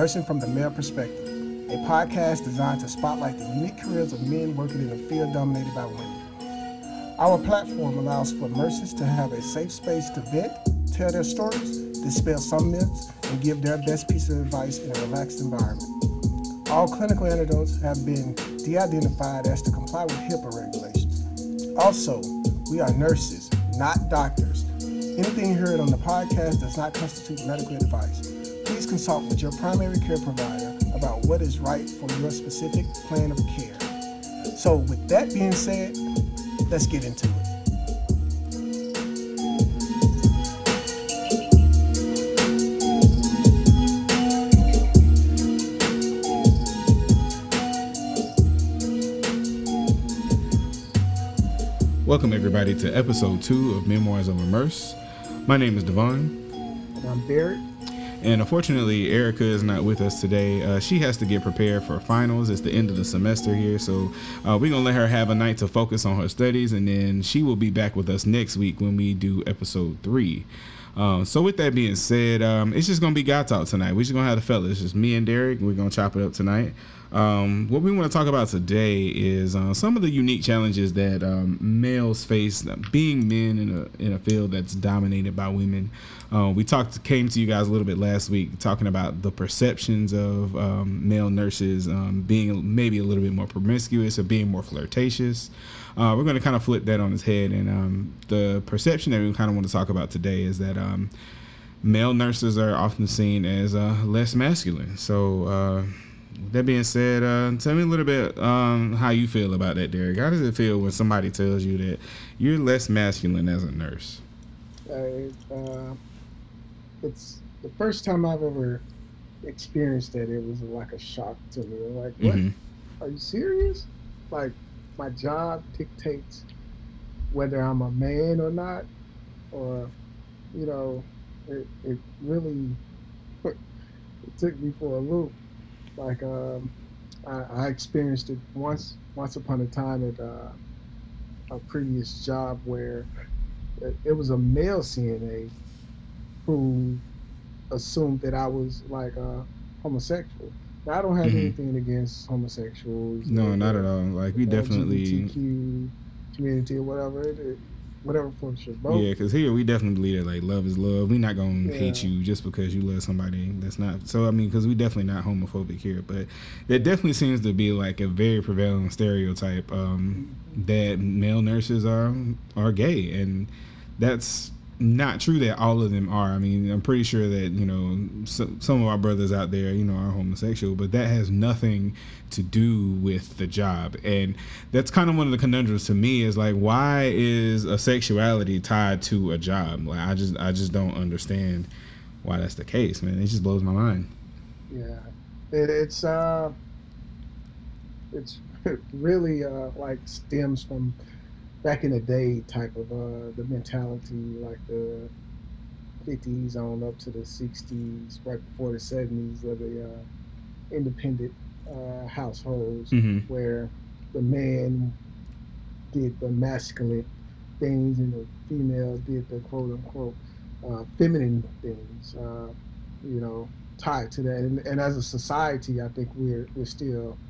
Nursing from the Male Perspective, a podcast designed to spotlight the unique careers of men working in a field dominated by women. Our platform allows for nurses to have a safe space to vent, tell their stories, dispel some myths, and give their best piece of advice in a relaxed environment. All clinical antidotes have been de identified as to comply with HIPAA regulations. Also, we are nurses, not doctors. Anything heard on the podcast does not constitute medical advice. Consult with your primary care provider about what is right for your specific plan of care. So, with that being said, let's get into it. Welcome, everybody, to episode two of Memoirs of Immerse. My name is Devon, And I'm Derrick. And unfortunately, Erica is not with us today. Uh, she has to get prepared for finals. It's the end of the semester here, so uh, we're going to let her have a night to focus on her studies, and then she will be back with us next week when we do episode three. Um, so, with that being said, um, it's just to be God Talk tonight. We're just to have the fellas, it's just me and Derrick. We're to chop it up tonight. Um, what we want to talk about today is uh, some of the unique challenges that um, males face being men in a in a field that's dominated by women. Uh, we talked came to you guys a little bit last week talking about the perceptions of um, male nurses um, being maybe a little bit more promiscuous or being more flirtatious. Uh, we're going to kind of flip that on his head, and um, the perception that we kind of want to talk about today is that um, male nurses are often seen as uh, less masculine. So. Uh, that being said, uh, tell me a little bit um, how you feel about that, Derrick. How does it feel when somebody tells you that you're less masculine as a nurse? Uh, uh, it's the first time I've ever experienced that. It was like a shock to me. Like, what? Mhm. Are you serious? Like, my job dictates whether I'm a man or not, or, you know, it, it really it took me for a loop. Like, um, I, I experienced it once, once upon a time at uh, a previous job where it, it was a male CNA who assumed that I was like uh, homosexual. I don't have Mhm. anything against homosexuals. No, not at all. Like we definitely, LGBTQ community or whatever, it, it, whatever floats your boat. yeah, because here we definitely believe that like love is love. We're not gonna hate you just because you love somebody that's not. So I mean, because we definitely not homophobic here, but there definitely seems to be like a very prevalent stereotype um, that male nurses are are gay, and that's not true that all of them are. I mean, I'm pretty sure that you know so, some of our brothers out there, you know, are homosexual, but that has nothing to do with the job, and that's kind of one of the conundrums to me is like, why is a sexuality tied to a job? Like, I just I just don't understand why that's the case, man. It just blows my mind. Yeah, it's uh, it's really uh, like stems from back in the day type of uh, the mentality, like the fifties on up to the sixties, right before the seventies of the uh, independent uh, households Mm-hmm. where the man did the masculine things and the female did the quote unquote uh, feminine things. Uh, you know, tied to that. And, and as a society, I think we're we're still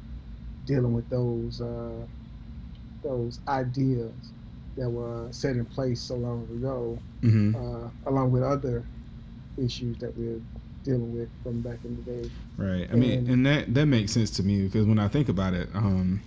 dealing with those uh, those ideas that were set in place so long ago, Mm-hmm. uh, along with other issues that we're dealing with from back in the day. Right. I mean, And- and that that makes sense to me because when I think about it, um,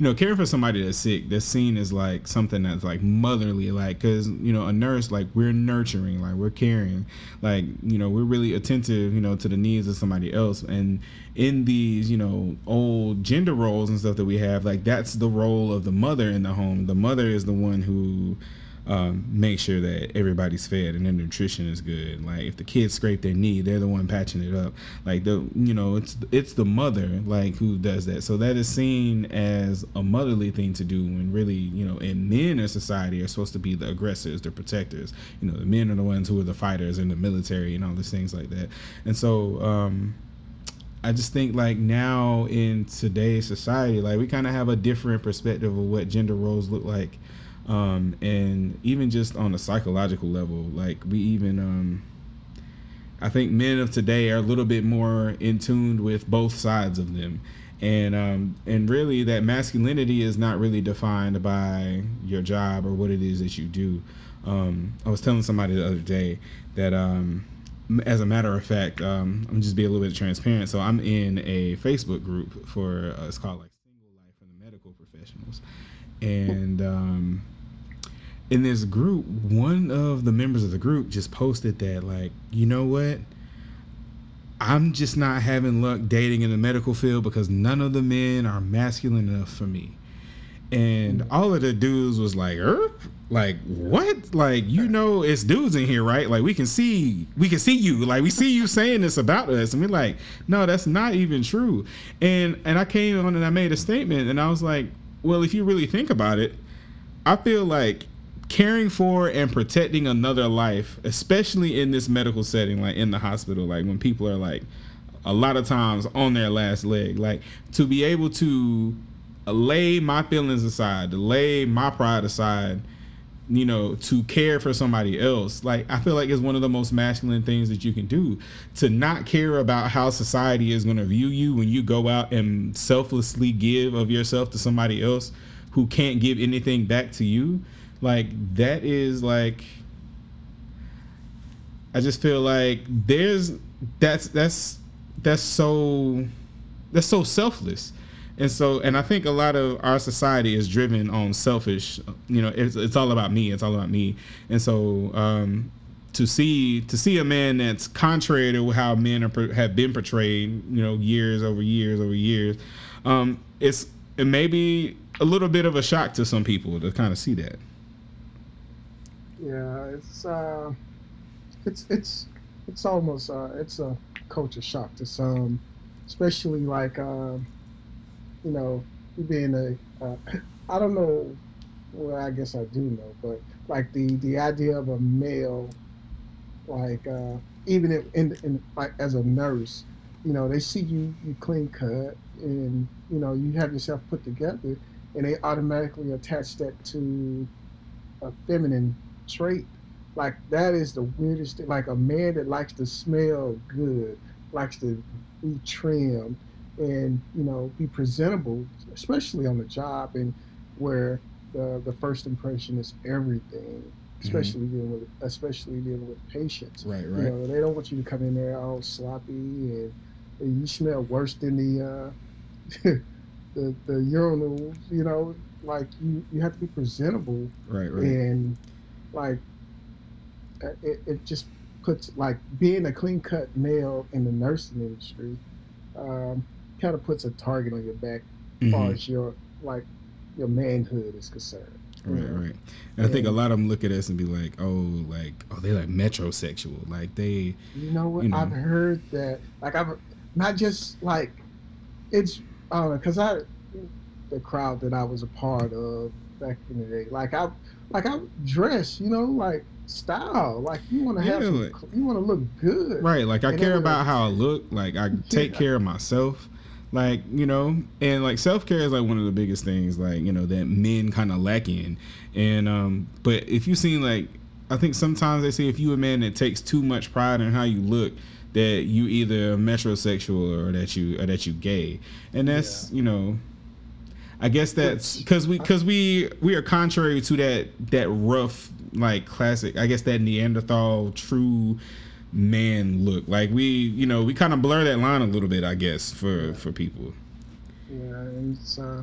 you know, caring for somebody that's sick, that's seen as like something that's like motherly, like because you know, a nurse, like we're nurturing, like we're caring, like you know, we're really attentive, you know, to the needs of somebody else, and in these, you know, old gender roles and stuff that we have, like that's the role of the mother in the home. The mother is the one who um, make sure that everybody's fed and their nutrition is good. Like if the kids scrape their knee, they're the one patching it up. Like the you know it's it's the mother like who does that. So that is seen as a motherly thing to do when really you know and men in society are supposed to be the aggressors, the protectors. You know the men are the ones who are the fighters in the military and all these things like that. And so. um I just think like now in today's society, like we kind of have a different perspective of what gender roles look like um, and even just on a psychological level, like we even um, I think men of today are a little bit more in tune with both sides of them. And um, and really, that masculinity is not really defined by your job or what it is that you do. Um, I was telling somebody the other day that, um, as a matter of fact, um, I'm just be a little bit transparent. So I'm in a Facebook group for uh, it's called like Single Life for the Medical Professionals, and um, in this group, one of the members of the group just posted that, like, you know what? I'm just not having luck dating in the medical field because none of the men are masculine enough for me. And all of the dudes was like, er? Like what? Like you know, it's dudes in here, right? Like we can see, we can see you. Like we see you saying this about us, and we're like, no, that's not even true. And and I came on and I made a statement, and I was like, well, if you really think about it, I feel like caring for and protecting another life, especially in this medical setting, like in the hospital, like when people are like a lot of times on their last leg, like to be able to lay my feelings aside, to lay my pride aside, you know, to care for somebody else. Like I feel like it's one of the most masculine things that you can do to not care about how society is going to view you when you go out and selflessly give of yourself to somebody else who can't give anything back to you like that is like I just feel like there's that's that's that's so that's so selfless. And so and I think a lot of our society is driven on selfish, you know, it's it's all about me, it's all about me. And so um to see to see a man that's contrary to how men are, have been portrayed, you know, years over years over years, um, it's it may be a little bit of a shock to some people to kind of see that. Yeah, it's uh, it's it's it's almost uh, it's a culture shock to some, especially like uh, you know being a uh, I don't know well I guess I do know but like the the idea of a male like uh, even in, in like as a nurse you know they see you you clean cut and you know you have yourself put together and they automatically attach that to a feminine trait. Like that is the weirdest thing. Like a man that likes to smell good, likes to be trimmed, and you know be presentable, especially on the job and where the the first impression is everything. Mm-hmm. Especially mm-hmm. dealing with, especially dealing with patients. Right, right. You know, they don't want you to come in there all sloppy and, and you smell worse than the uh, the the urinals. You know, like you you have to be presentable. Right, right. And like uh, it, it just puts like being a clean cut male in the nursing industry um, kind of puts a target on your back as mm-hmm. far as your like your manhood is concerned. Right, know? right. And, I think a lot of them look at us and be like, "Oh, like, oh, they like metrosexual. Like they." You know what? You know. I've heard that. Like I've not just like it's I don't because I the crowd that I was a part of back in the day. Like I like I dress, you know, like style. Like you want to have, yeah, some, like, you want to look good. Right. Like I care about like, how I look. Like I take yeah. care of myself. Like you know, and like self care is like one of the biggest things. Like you know that men kind of lack in. And um, but if you seen like, I think sometimes they say if you a man that takes too much pride in how you look, that you either metrosexual or that you or that you gay. And that's yeah. you know I guess that's because we because we we are contrary to that that rough like classic. I guess that Neanderthal true man look. Like we you know we kind of blur that line a little bit. I guess for for people. Yeah, it's. Uh,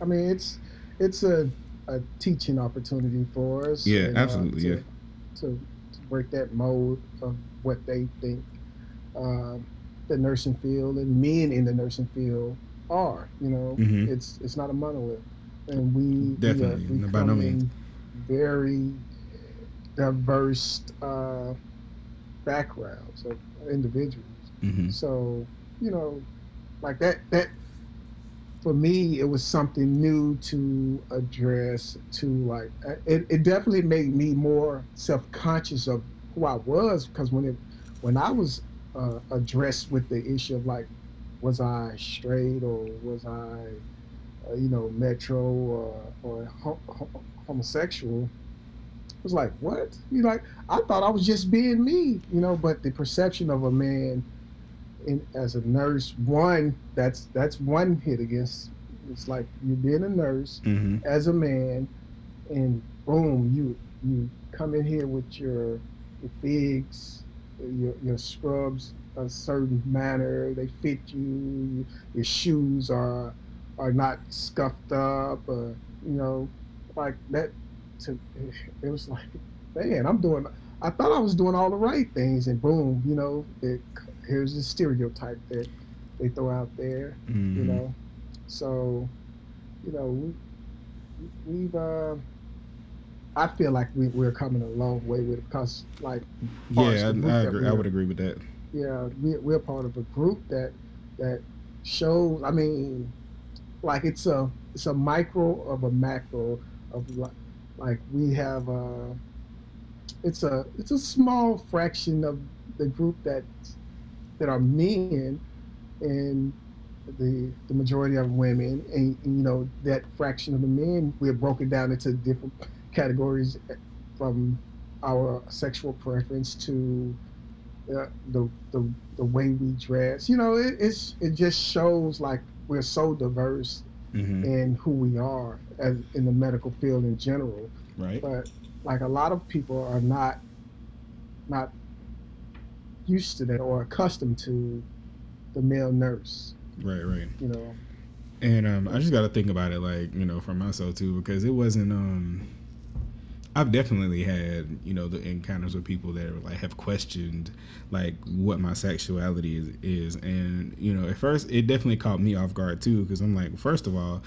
I mean, it's it's a a teaching opportunity for us. Yeah, and, absolutely. Uh, to, yeah. To, to break that mold of what they think uh, the nursing field and men in the nursing field are. You know, mm-hmm. it's it's not a monolith, and we definitely we, we by no means very diverse uh, backgrounds of individuals. Mm-hmm. So you know, like that that for me it was something new to address to like uh, it, it definitely made me more self-conscious of who i was because when it when i was uh, addressed with the issue of like was I straight or was I, uh, you know, metro or, or ho- ho- homosexual? It was like, what? You like, I thought I was just being me, you know. But the perception of a man in, as a nurse, one that's that's one hit against. It's like you're being a nurse Mm-hmm. as a man, and boom, you you come in here with your your figs, your your scrubs a certain manner. They fit you. Your shoes are are not scuffed up. Or, you know, like that. To it was like, man, I'm doing. I thought I was doing all the right things, and boom, you know, it, here's the stereotype that they throw out there Mm-hmm. you know. So, you know, we, we've. Uh, I feel like we, we're coming a long way with it because, like, Yeah, I, I agree. I would agree with that. Yeah, we, we're part of a group that that shows. I mean, like it's a it's a micro of a macro of like, like we have a. It's a it's a small fraction of the group that that are men, and the the majority of women, and, and you know that fraction of the men we're broken down into different categories eh, from our sexual preference to uh, the, the the way we dress. You know, it, it's it just shows like we're so diverse Mm-hmm. in who we are as in the medical field in general. Right. But like a lot of people are not not used to that or accustomed to the male nurse. Right. Right. You know. And um, I just got to think about it, like you know, for myself too, because it wasn't. Um, I've definitely had you know the encounters with people that like have questioned like what my sexuality is, is, and you know, at first it definitely caught me off guard too, because I'm like, first of all,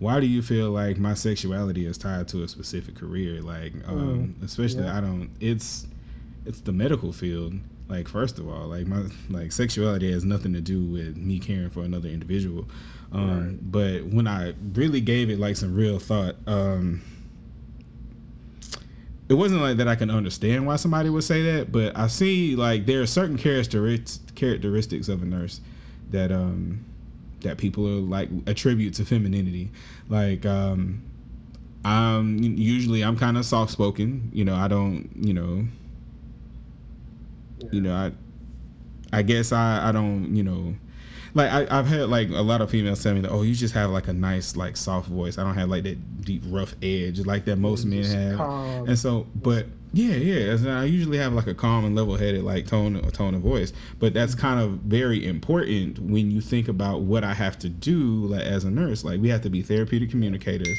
why do you feel like my sexuality is tied to a specific career? Like, um, especially yeah. I don't. It's it's the medical field. Like, first of all, like my like sexuality has nothing to do with me caring for another individual. Um, Right. But when I really gave it like some real thought, um, it wasn't like that I can understand why somebody would say that, but I see like there are certain characteristics characteristics of a nurse that um that people are like attribute to femininity. Like um I'm usually I'm kind of soft spoken, you know, I don't, you know, you know, I I guess I I don't, you know, like I, I've had like a lot of females tell me that oh you just have like a nice like soft voice. I don't have like that deep rough edge like that most men have. calm. And so, but yeah, yeah, I usually have like a calm and level-headed like tone, tone of voice. But that's mm-hmm. kind of very important when you think about what I have to do like as a nurse. Like we have to be therapeutic communicators.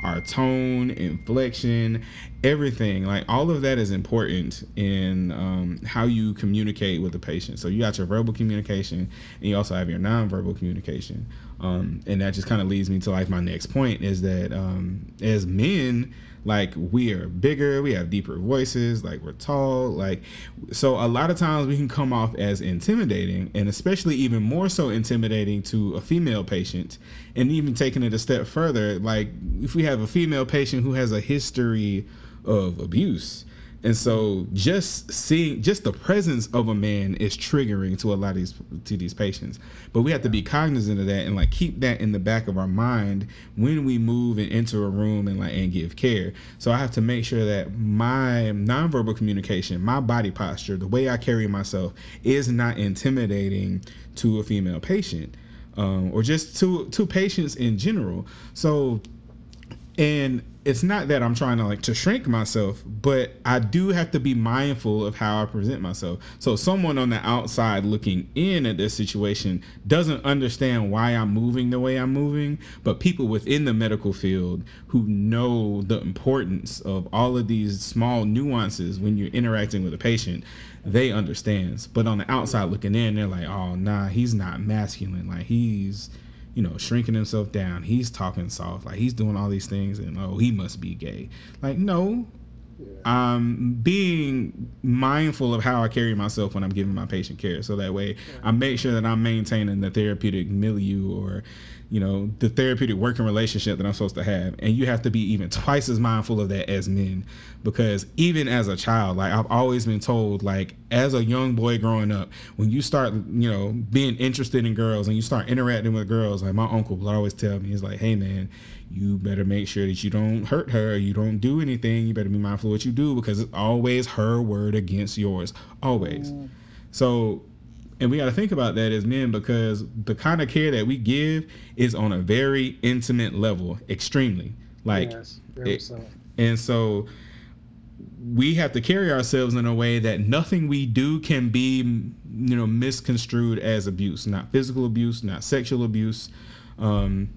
Our tone, inflection, everything, like all of that is important in um, how you communicate with the patient. So you got your verbal communication, and you also have your nonverbal communication. Um, and that just kind of leads me to like my next point is that um, as men, like we are bigger, we have deeper voices, like we're tall, like so a lot of times we can come off as intimidating, and especially even more so intimidating to a female patient, and even taking it a step further, like if we have a female patient who has a history of abuse. And so just seeing just the presence of a man is triggering to a lot of these to these patients. But we have to be cognizant of that and like keep that in the back of our mind when we move and enter a room and like and give care. So I have to make sure that my nonverbal communication, my body posture, the way I carry myself is not intimidating to a female patient. Um, or just to to patients in general. So and it's not that I'm trying to like to shrink myself, but I do have to be mindful of how I present myself. So someone on the outside looking in at this situation doesn't understand why I'm moving the way I'm moving, but people within the medical field who know the importance of all of these small nuances when you're interacting with a patient, they understands. But on the outside looking in, they're like, "Oh, nah, he's not masculine. Like he's you know, shrinking himself down. He's talking soft, like he's doing all these things, and oh, he must be gay. Like, no, I'm um, being mindful of how I carry myself when I'm giving my patient care. So that way, I make sure that I'm maintaining the therapeutic milieu or, you know, the therapeutic working relationship that I'm supposed to have. And you have to be even twice as mindful of that as men, because even as a child, like I've always been told, like as a young boy growing up, when you start, you know, being interested in girls and you start interacting with girls, like my uncle would always tell me, he's like, hey man, you better make sure that you don't hurt her, you don't do anything, you better be mindful of what you do because it's always her word against yours, always. Mm. So, and we got to think about that as men because the kind of care that we give is on a very intimate level, extremely. Like, yes, it, so. and so we have to carry ourselves in a way that nothing we do can be, you know, misconstrued as abuse, not physical abuse, not sexual abuse. Um,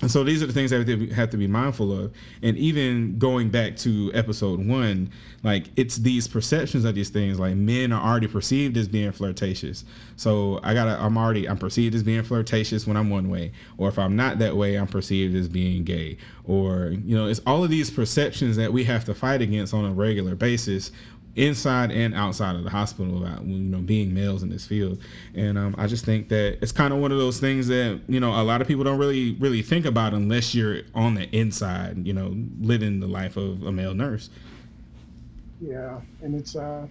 and so these are the things that we have to be mindful of. And even going back to episode one, like it's these perceptions of these things. Like men are already perceived as being flirtatious. So I gotta, I'm already, I'm perceived as being flirtatious when I'm one way, or if I'm not that way, I'm perceived as being gay. Or you know, it's all of these perceptions that we have to fight against on a regular basis inside and outside of the hospital about you know being males in this field. And um, i just think that it's kind of one of those things that you know a lot of people don't really really think about unless you're on the inside you know living the life of a male nurse. Yeah and it's uh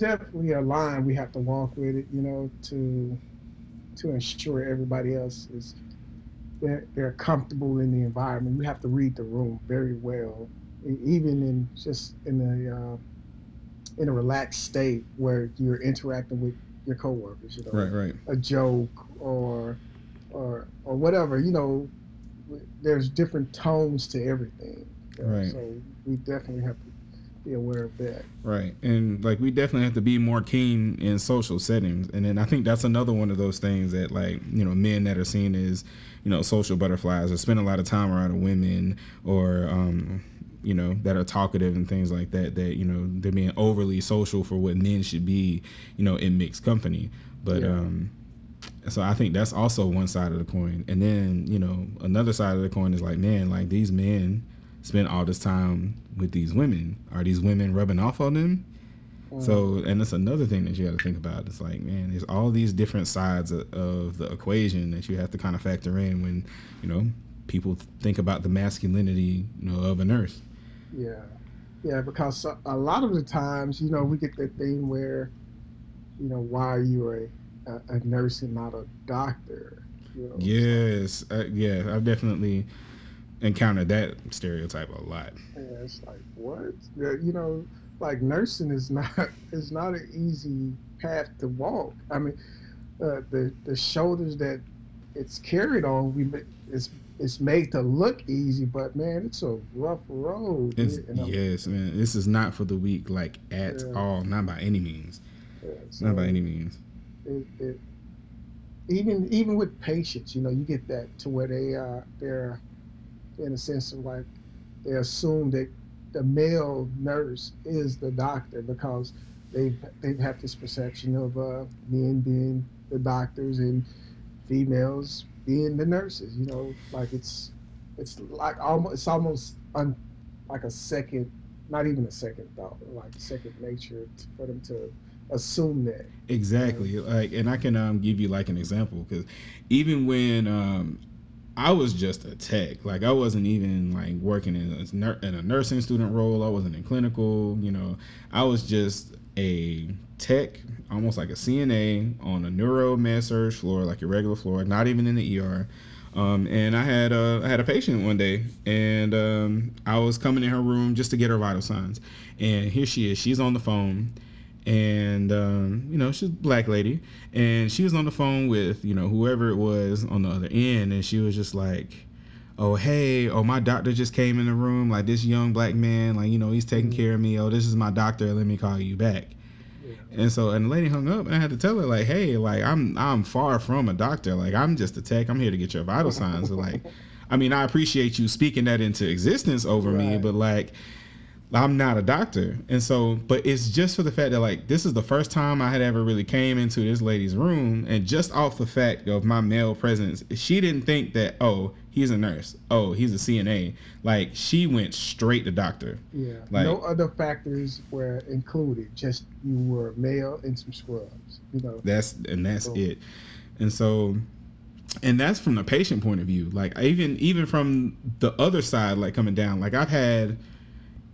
definitely a line we have to walk with it you know to to ensure everybody else is they're, they're comfortable in the environment. You have to read the room very well even in just in the uh, in a relaxed state where you're interacting with your coworkers. You know, right, right. A joke or or or whatever. You know, there's different tones to everything. right. So we definitely have to be aware of that. Right. And like we definitely have to be more keen in social settings. And then I think that's another one of those things that like, you know, men that are seen as, you know, social butterflies or spend a lot of time around women or um you know, that are talkative and things like that, that, you know, they're being overly social for what men should be, you know, in mixed company. But, yeah. um, so I think that's also one side of the coin. And then, you know, another side of the coin is like, man, like these men spend all this time with these women. Are these women rubbing off on them? Mm. So, and that's another thing that you got to think about. It's like, man, there's all these different sides of, of the equation that you have to kind of factor in when, you know, people think about the masculinity, you know, of a nurse. Yeah, yeah, because a lot of the times, you know, we get that thing where, you know, why are you a, a, a nurse and not a doctor? You know, yes, uh, yeah, I've definitely encountered that stereotype a lot. Yeah, it's like what? You know, like nursing is not is not an easy path to walk. I mean, uh, the the shoulders that it's carried on, we it's it's made to look easy, but man, it's a rough road. yes, man. This is not for the weak, like at yeah. all. Not by any means. Yeah, so not by any means. It, it, even even with patients, you know, you get that to where they uh they're in a sense of like they assume that the male nurse is the doctor because they they have had this perception of uh, men being the doctors and females being the nurses. You know, like it's it's like almost it's almost un, like a second, not even a second thought, like second nature for them to assume that. Exactly. You know? Like, and I can um, give you like an example because even when um, I was just a tech, like I wasn't even like working in a, in a nursing student role. I wasn't in clinical. You know, I was just a tech, almost like a CNA on a neuro med surg floor, like a regular floor, not even in the ER. Um, and I had a I had a patient one day, and um, I was coming in her room just to get her vital signs, and here she is. She's on the phone, and um, you know she's a black lady, and she was on the phone with you know whoever it was on the other end, and she was just like, oh hey oh my doctor just came in the room like this young black man like you know he's taking mm-hmm. care of me oh this is my doctor let me call you back and so and the lady hung up and I had to tell her like, hey, like I'm I'm far from a doctor. Like I'm just a tech. I'm here to get your vital signs. So, like I mean, I appreciate you speaking that into existence over right. me, but like I'm not a doctor. And so, but it's just for the fact that like this is the first time I had ever really came into this lady's room and just off the fact of my male presence, she didn't think that, oh, he's a nurse. Oh, he's a CNA. Like she went straight to doctor. Yeah. Like, no other factors were included. Just you were male and some scrubs. You know. That's and that's so, it. And so and that's from the patient point of view. Like even even from the other side, like coming down, like I've had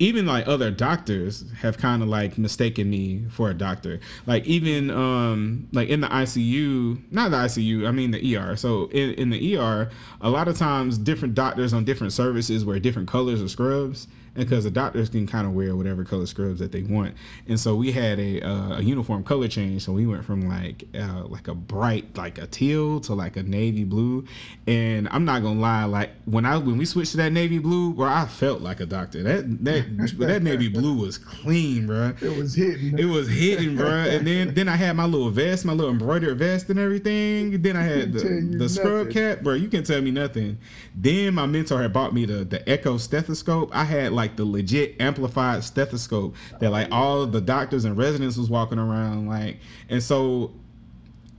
even like other doctors have kind of like mistaken me for a doctor. Like even um like in the ICU, not the ICU, I mean the ER. So in, in the ER, a lot of times different doctors on different services wear different colors of scrubs. Because the doctors can kind of wear whatever color scrubs that they want. And so we had a, uh, a uniform color change. So we went from like uh, like a bright like a teal to like a navy blue. And I'm not gonna lie, like when I when we switched to that navy blue, bro, I felt like a doctor. That that that navy blue was clean, bro. It was hidden. It was hidden, bro. And then then I had my little vest, my little embroidered vest and everything. Then I had the, the scrub cap, bro. You can tell me nothing. Then my mentor had bought me the the Eko stethoscope. I had like the legit amplified stethoscope that like all the doctors and residents was walking around like, and so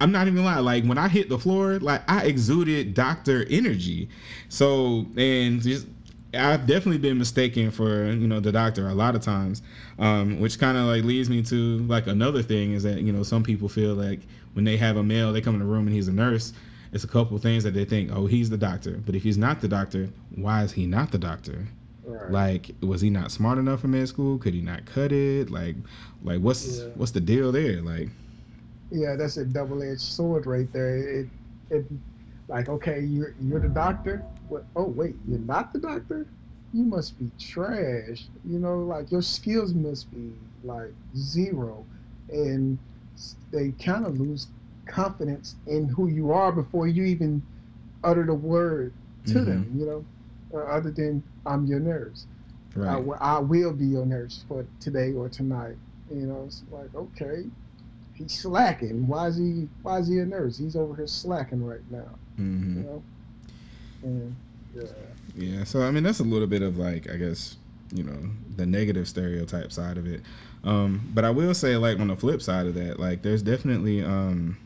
I'm not even lying. Like when I hit the floor, like I exuded doctor energy. So and just I've definitely been mistaken for you know the doctor a lot of times, um, which kind of like leads me to like another thing is that you know some people feel like when they have a male, they come in the room and he's a nurse. It's a couple things that they think, oh, he's the doctor. But if he's not the doctor, why is he not the doctor? Right. Like, was he not smart enough for med school? Could he not cut it? Like, like what's yeah. what's the deal there? Like, yeah, that's a double edged sword right there. It, it, like, okay, you're you're the doctor. What? Oh, wait, you're not the doctor. You must be trash. You know, like your skills must be like zero, and they kind of lose confidence in who you are before you even utter the word to mm-hmm. them. You know, uh, other than I'm your nurse. Right. I, I, will be your nurse for today or tonight. You know, it's like okay, he's slacking. Why is he? Why is he a nurse? He's over here slacking right now. Mm-hmm. You know, and yeah. Yeah. So I mean, that's a little bit of like I guess you know the negative stereotype side of it. Um, but I will say like on the flip side of that, like there's definitely um,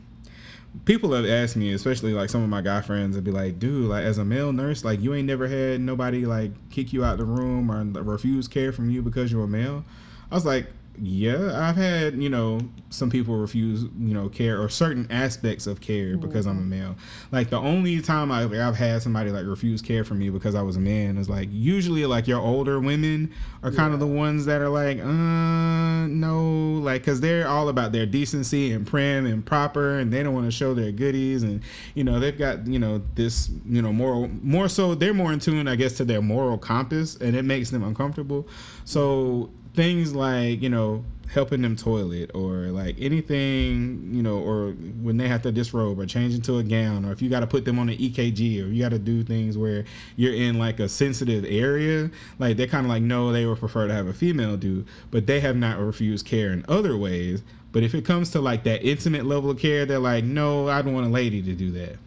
people have asked me, especially like some of my guy friends, would be like, dude, like as a male nurse, like you ain't never had nobody like kick you out the room or refuse care from you because you're a male. I was like, yeah, I've had you know some people refuse you know care or certain aspects of care because I'm a mm-hmm. male. Like the only time I, I've had somebody like refuse care for me because I was a man is like usually like your older women are kind yeah. of the ones that are like uh no like because they're all about their decency and prim and proper and they don't want to show their goodies and you know they've got you know this you know moral more so they're more in tune I guess to their moral compass and it makes them uncomfortable. So things like you know helping them toilet or like anything you know or when they have to disrobe or change into a gown or if you got to put them on an ekg or you got to do things where you're in like a sensitive area like they're kind of like no they would prefer to have a female do but they have not refused care in other ways. But if it comes to like that intimate level of care they're like no i don't want a lady to do that.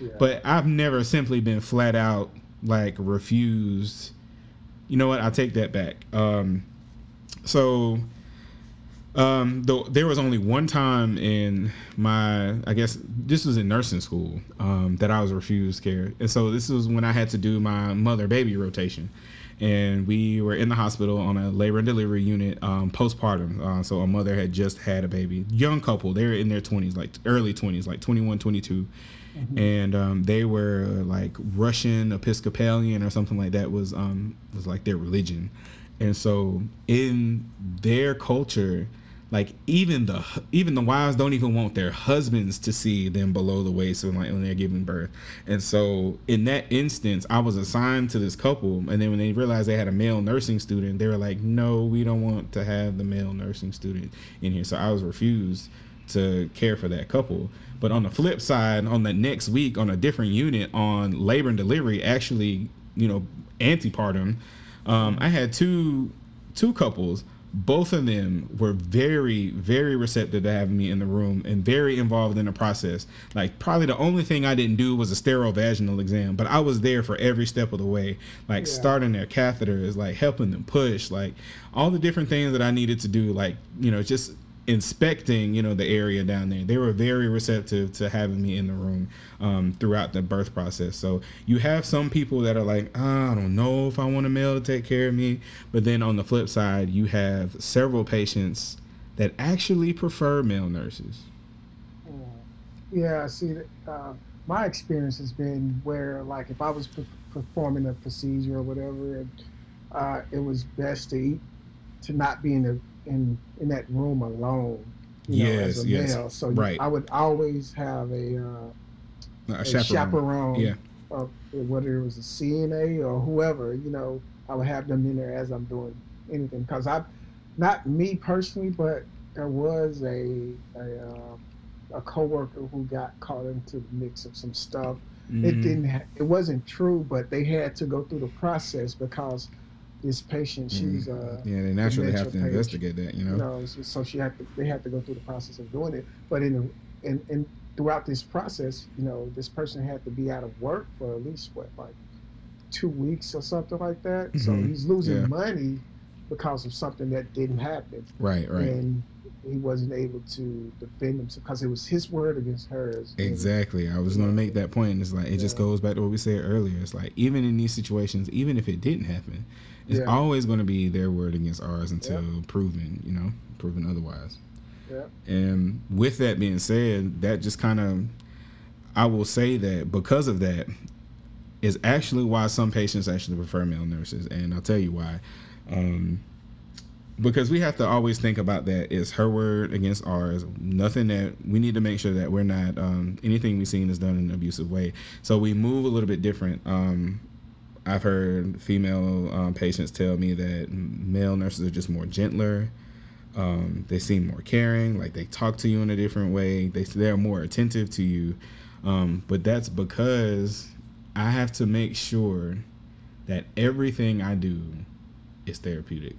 Yeah. but i've never simply been flat out like refused. You know what? I'll take that back. Um so um, though there was only one time in my, I guess this was in nursing school um, that I was refused care, and so this was when I had to do my mother baby rotation, and we were in the hospital on a labor and delivery unit um, postpartum. Uh, so a mother had just had a baby, young couple, they were in their twenties, like early twenties, like 21, 22. Mm-hmm. and um, they were like Russian Episcopalian or something like that was um, was like their religion, and so in their culture, like even the even the wives don't even want their husbands to see them below the waist when like when they're giving birth. And so in that instance, I was assigned to this couple, and then when they realized they had a male nursing student, they were like, "No, we don't want to have the male nursing student in here." So I was refused to care for that couple. But on the flip side, on the next week on a different unit on labor and delivery, actually, you know, antepartum um, I had two two couples. Both of them were very, very receptive to having me in the room and very involved in the process. Like probably the only thing I didn't do was a sterile vaginal exam, but I was there for every step of the way. Like yeah. starting their catheters, like helping them push, like all the different things that I needed to do. Like you know, just inspecting, you know, the area down there. They were very receptive to having me in the room um, throughout the birth process. So you have some people that are like, oh, I don't know if I want a male to take care of me. But then on the flip side, you have several patients that actually prefer male nurses. Yeah, see, uh, my experience has been where, like, if I was performing a procedure or whatever, uh, it was best to eat, to not be in the in in that room alone. You yes, know, as a yes. male. So right. I would always have a, uh, a, a chaperone. chaperone. Yeah. Uh, whether it was a CNA or whoever, you know, I would have them in there as I'm doing anything because I, not me personally, but there was a a, uh, a coworker who got caught into the mix of some stuff. Mm-hmm. It didn't. Ha- it wasn't true, but they had to go through the process because this patient, mm-hmm. she's uh, yeah, they naturally have to patient, investigate that, you know. You know, so she had to. They had to go through the process of doing it, but in the in, in throughout this process, you know, this person had to be out of work for at least what like two weeks or something like that. Mm-hmm. So he's losing yeah. money because of something that didn't happen. Right, right. And he wasn't able to defend himself because it was his word against hers. Exactly. I was going to make that point. It's like it yeah. just goes back to what we said earlier. It's like even in these situations, even if it didn't happen, it's yeah. always going to be their word against ours until proven, you know, proven otherwise. Yeah. And with that being said, that just kind of, I will say that because of that, is actually why some patients actually prefer male nurses, and I'll tell you why. Um, because we have to always think about that it's her word against ours nothing that we need to make sure that we're not um, anything we've seen is done in an abusive way so we move a little bit different um, i've heard female um, patients tell me that male nurses are just more gentler. Um, they seem more caring like they talk to you in a different way. They, they're more attentive to you. Um, but that's because I have to make sure that everything I do is therapeutic.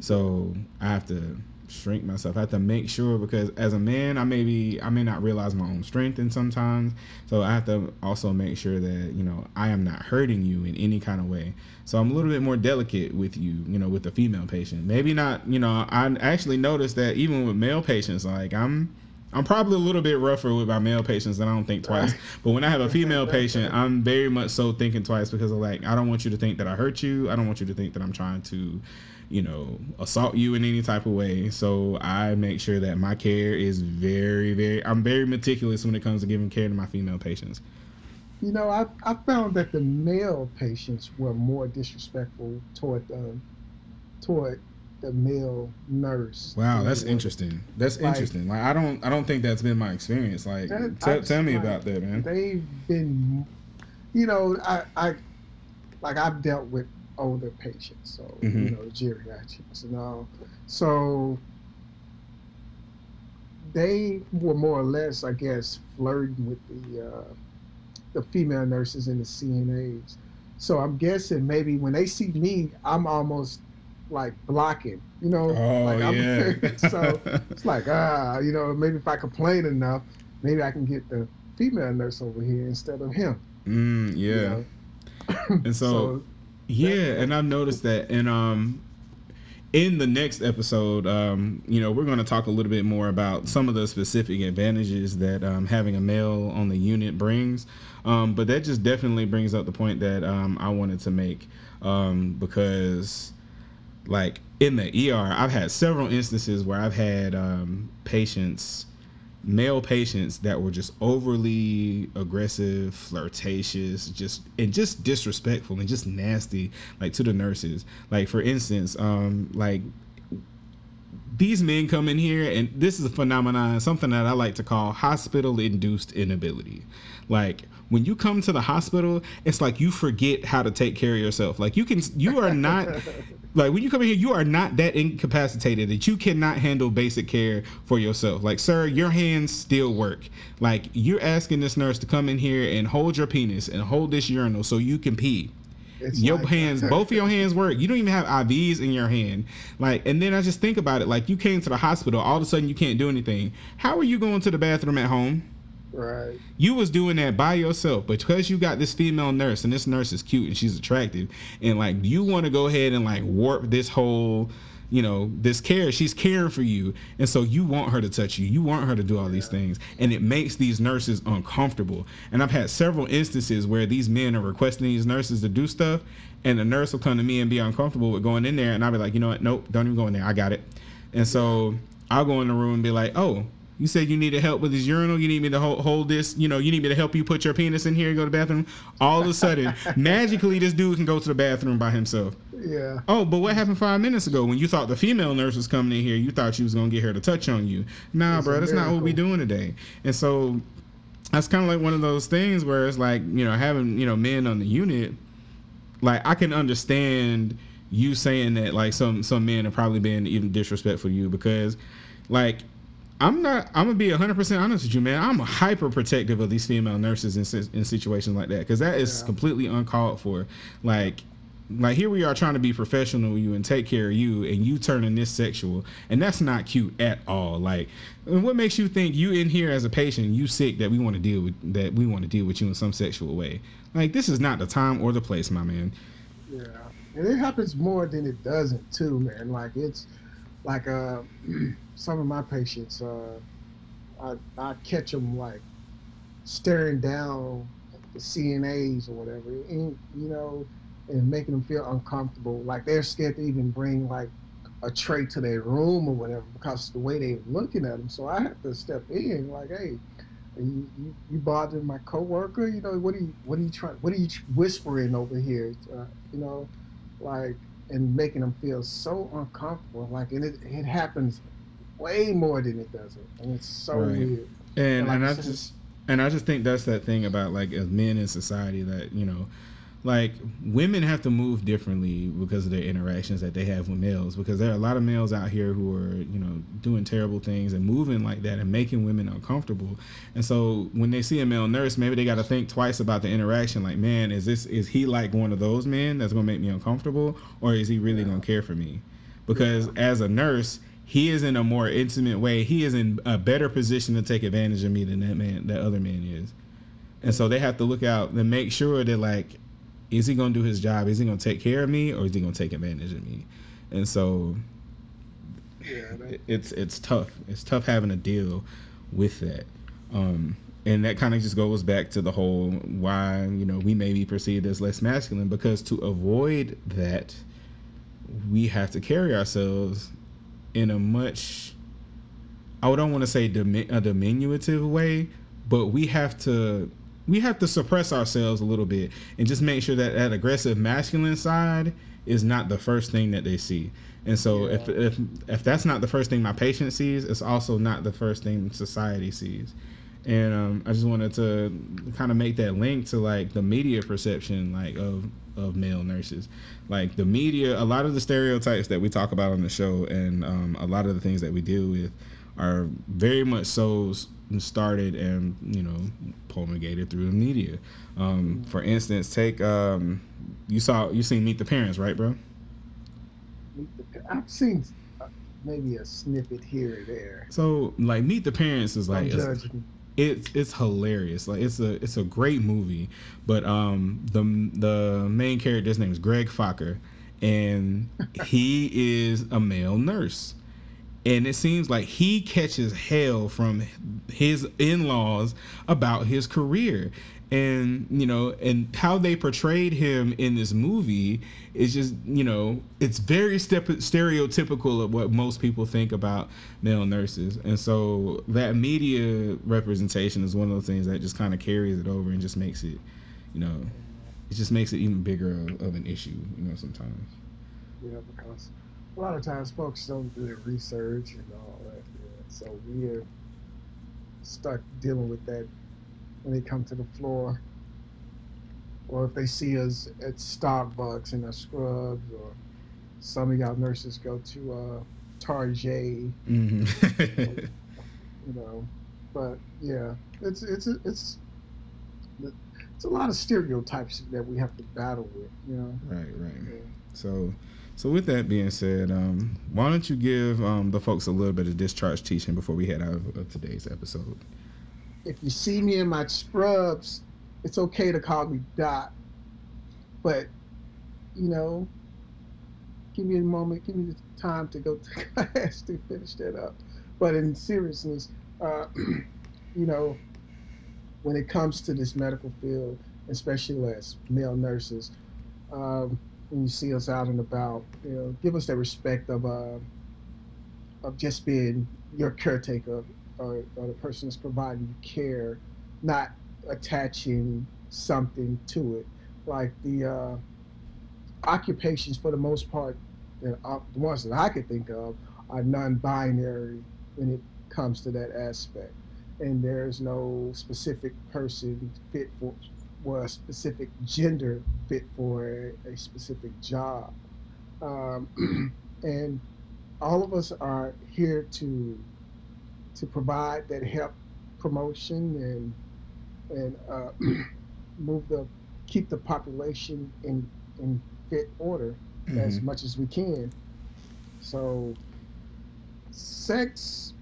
So I have to shrink myself. I have to make sure because as a man, I may be I may not realize my own strength in sometimes. So I have to also make sure that you know I am not hurting you in any kind of way. So I'm a little bit more delicate with you, you know, with the female patient. Maybe not, you know. I actually noticed that even with male patients, like I'm I'm probably a little bit rougher with my male patients and I don't think twice. But when I have a female patient, I'm very much so thinking twice because of like I don't want you to think that I hurt you. I don't want you to think that I'm trying to, you know, assault you in any type of way. So I make sure that my care is very, very I'm very meticulous when it comes to giving care to my female patients. You know, I I found that the male patients were more disrespectful toward um, toward the male nurse. Wow, that's interesting. That's like, interesting. Like I don't I don't think that's been my experience. Like that, t- tell me like, about that, man. They've been you know, I I like I've dealt with older patients, so mm-hmm. you know, geriatrics and all. So they were more or less, I guess, flirting with the uh, the female nurses and the CNAs. So I'm guessing maybe when they see me, I'm almost like blocking, you know. Oh, like I'm, yeah. so it's like ah, you know, maybe if I complain enough, maybe I can get the female nurse over here instead of him. Mm, yeah. You know? and so, so yeah, and I've noticed that, and um, in the next episode, um, you know, we're going to talk a little bit more about some of the specific advantages that um, having a male on the unit brings. Um, but that just definitely brings up the point that um, I wanted to make um, because like in the ER, I've had several instances where I've had um, patients, male patients that were just overly aggressive, flirtatious, just and just disrespectful and just nasty, like to the nurses. Like for instance, um, like these men come in here and this is a phenomenon something that i like to call hospital induced inability like when you come to the hospital it's like you forget how to take care of yourself like you can you are not like when you come in here you are not that incapacitated that you cannot handle basic care for yourself like sir your hands still work like you're asking this nurse to come in here and hold your penis and hold this urinal so you can pee it's your like hands, both of your hands work. You don't even have IVs in your hand. Like, and then I just think about it. Like, you came to the hospital, all of a sudden you can't do anything. How are you going to the bathroom at home? Right. You was doing that by yourself, but because you got this female nurse and this nurse is cute and she's attractive, and like you want to go ahead and like warp this whole, you know, this care. She's caring for you, and so you want her to touch you. You want her to do all these things, and it makes these nurses uncomfortable. And I've had several instances where these men are requesting these nurses to do stuff, and the nurse will come to me and be uncomfortable with going in there, and I'll be like, you know what? Nope, don't even go in there. I got it. And so I'll go in the room and be like, oh, you said you needed help with this urinal. You need me to hold, hold this. You know, you need me to help you put your penis in here and go to the bathroom. All of a sudden, magically, this dude can go to the bathroom by himself. Yeah. Oh, but what happened five minutes ago when you thought the female nurse was coming in here? You thought she was gonna get her to touch on you. Nah, it's bro, that's not what we doing today. And so that's kind of like one of those things where it's like you know having you know men on the unit like I can understand you saying that like some some men have probably been even disrespectful to you because like I'm not. I'm gonna be 100 percent honest with you, man. I'm hyper protective of these female nurses in in situations like that because that is yeah. completely uncalled for. Like, like here we are trying to be professional with you and take care of you, and you turning this sexual, and that's not cute at all. Like, what makes you think you in here as a patient, you sick that we want to deal with that we want to deal with you in some sexual way? Like, this is not the time or the place, my man. Yeah, and it happens more than it doesn't too, man. Like it's like uh. some of my patients, uh, I, I catch them like staring down the CNAs or whatever, and, you know, and making them feel uncomfortable. Like they're scared to even bring like a tray to their room or whatever because the way they're looking at them. So I have to step in, like, hey, you, you, you bothering my coworker? You know, what are you what are you trying? What are you whispering over here? Uh, you know, like and making them feel so uncomfortable. Like, and it it happens way more than it doesn't, and it's so right. weird. And and, like, and I just and I just think that's that thing about like as men in society that you know like women have to move differently because of their interactions that they have with males because there are a lot of males out here who are you know doing terrible things and moving like that and making women uncomfortable and so when they see a male nurse maybe they got to think twice about the interaction like man is this is he like one of those men that's going to make me uncomfortable or is he really yeah. going to care for me because yeah. as a nurse he is in a more intimate way. He is in a better position to take advantage of me than that man, that other man is. And so they have to look out and make sure that like, is he gonna do his job? Is he gonna take care of me, or is he gonna take advantage of me? And so, yeah, it's it's tough. It's tough having to deal with that. Um, and that kind of just goes back to the whole why you know we may be perceived as less masculine because to avoid that we have to carry ourselves in a much I don't want to say a diminutive way, but we have to we have to suppress ourselves a little bit and just make sure that that aggressive masculine side is not the first thing that they see. And so yeah. if if if that's not the first thing my patient sees, it's also not the first thing society sees. And um, I just wanted to kind of make that link to like the media perception like of of male nurses. Like the media, a lot of the stereotypes that we talk about on the show, and um, a lot of the things that we deal with, are very much so started and you know promulgated through the media. Um, for instance, take um, you saw you seen Meet the Parents, right, bro? I've seen maybe a snippet here or there. So like Meet the Parents is like it's it's hilarious. Like it's a it's a great movie. But um the the main character's name is Greg Focker, and he is a male nurse. And it seems like he catches hell from his in laws about his career. And you know and how they portrayed him in this movie is just you know it's very stereotypical of what most people think about male nurses. And so that media representation is one of those things that just kind of carries it over and just makes it you know it just makes it even bigger of, of an issue you know sometimes. Yeah because a lot of times folks don't do their research and all that yeah. so we're stuck dealing with that when they come to the floor, or if they see us at Starbucks in our scrubs, or some of y'all nurses go to uh, Target, mm-hmm. you know. But yeah, it's it's it's it's a lot of stereotypes that we have to battle with, you know. Right, right. Yeah. So. So with that being said, um, why don't you give um, the folks a little bit of discharge teaching before we head out of, of today's episode? if you see me in my scrubs, it's okay to call me Doc. But, you know, give me a moment, give me the time to go to class to finish that up. But in seriousness, uh, you know, when it comes to this medical field, especially as male nurses, um, when you see us out and about, you know, give us that respect of uh, of just being your caretaker or, or the person that's providing you care, not attaching something to it. Like the uh, occupations, for the most part, the ones that I could think of are non-binary when it comes to that aspect, and there's no specific person fit for were a specific gender fit for a, a specific job. Um, and all of us are here to to provide that help promotion and and uh, move the keep the population in in fit order mm-hmm. as much as we can. So sex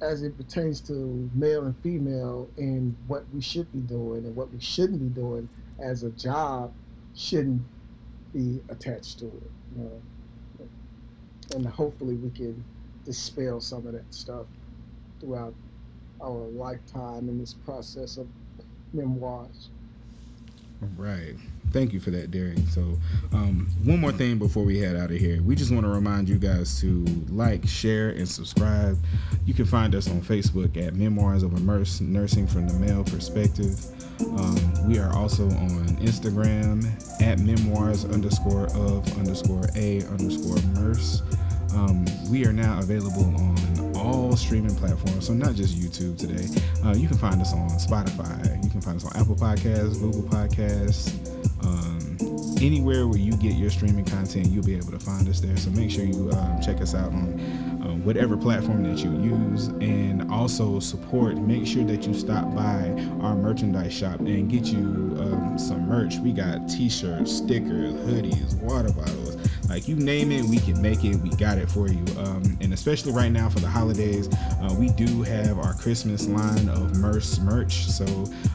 as it pertains to male and female and what we should be doing and what we shouldn't be doing as a job shouldn't be attached to it. You know? And hopefully we can dispel some of that stuff throughout our lifetime in this process of memoirs. Right. Thank you for that, Derrick. So, um, one more thing before we head out of here. We just want to remind you guys to like, share, and subscribe. You can find us on Facebook at Memoirs of a Murse Nursing from the Male Perspective. Um, we are also on Instagram at memoirs underscore of underscore a underscore murse. Um, we are now available on all streaming platforms, so not just YouTube today. Uh, you can find us on Spotify. You can find us on Apple Podcasts, Google Podcasts, um, anywhere where you get your streaming content. You'll be able to find us there. So make sure you um, check us out on um, whatever platform that you use, and also support. Make sure that you stop by our merchandise shop and get you um, some merch. We got T-shirts, stickers, hoodies, water bottles like you name it, we can make it. We got it for you. Um, and especially right now for the holidays, uh, we do have our Christmas line of Murse merch. So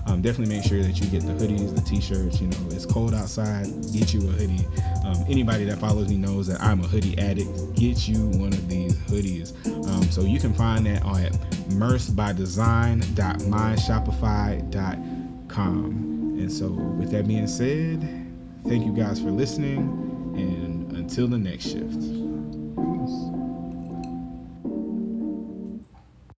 um, definitely make sure that you get the hoodies, the t-shirts. You know, it's cold outside. Get you a hoodie. Um, anybody that follows me knows that I'm a hoodie addict. Get you one of these hoodies. Um, so you can find that on at mercebydesign.myshopify.com. And so, with that being said, thank you guys for listening and until the next shift.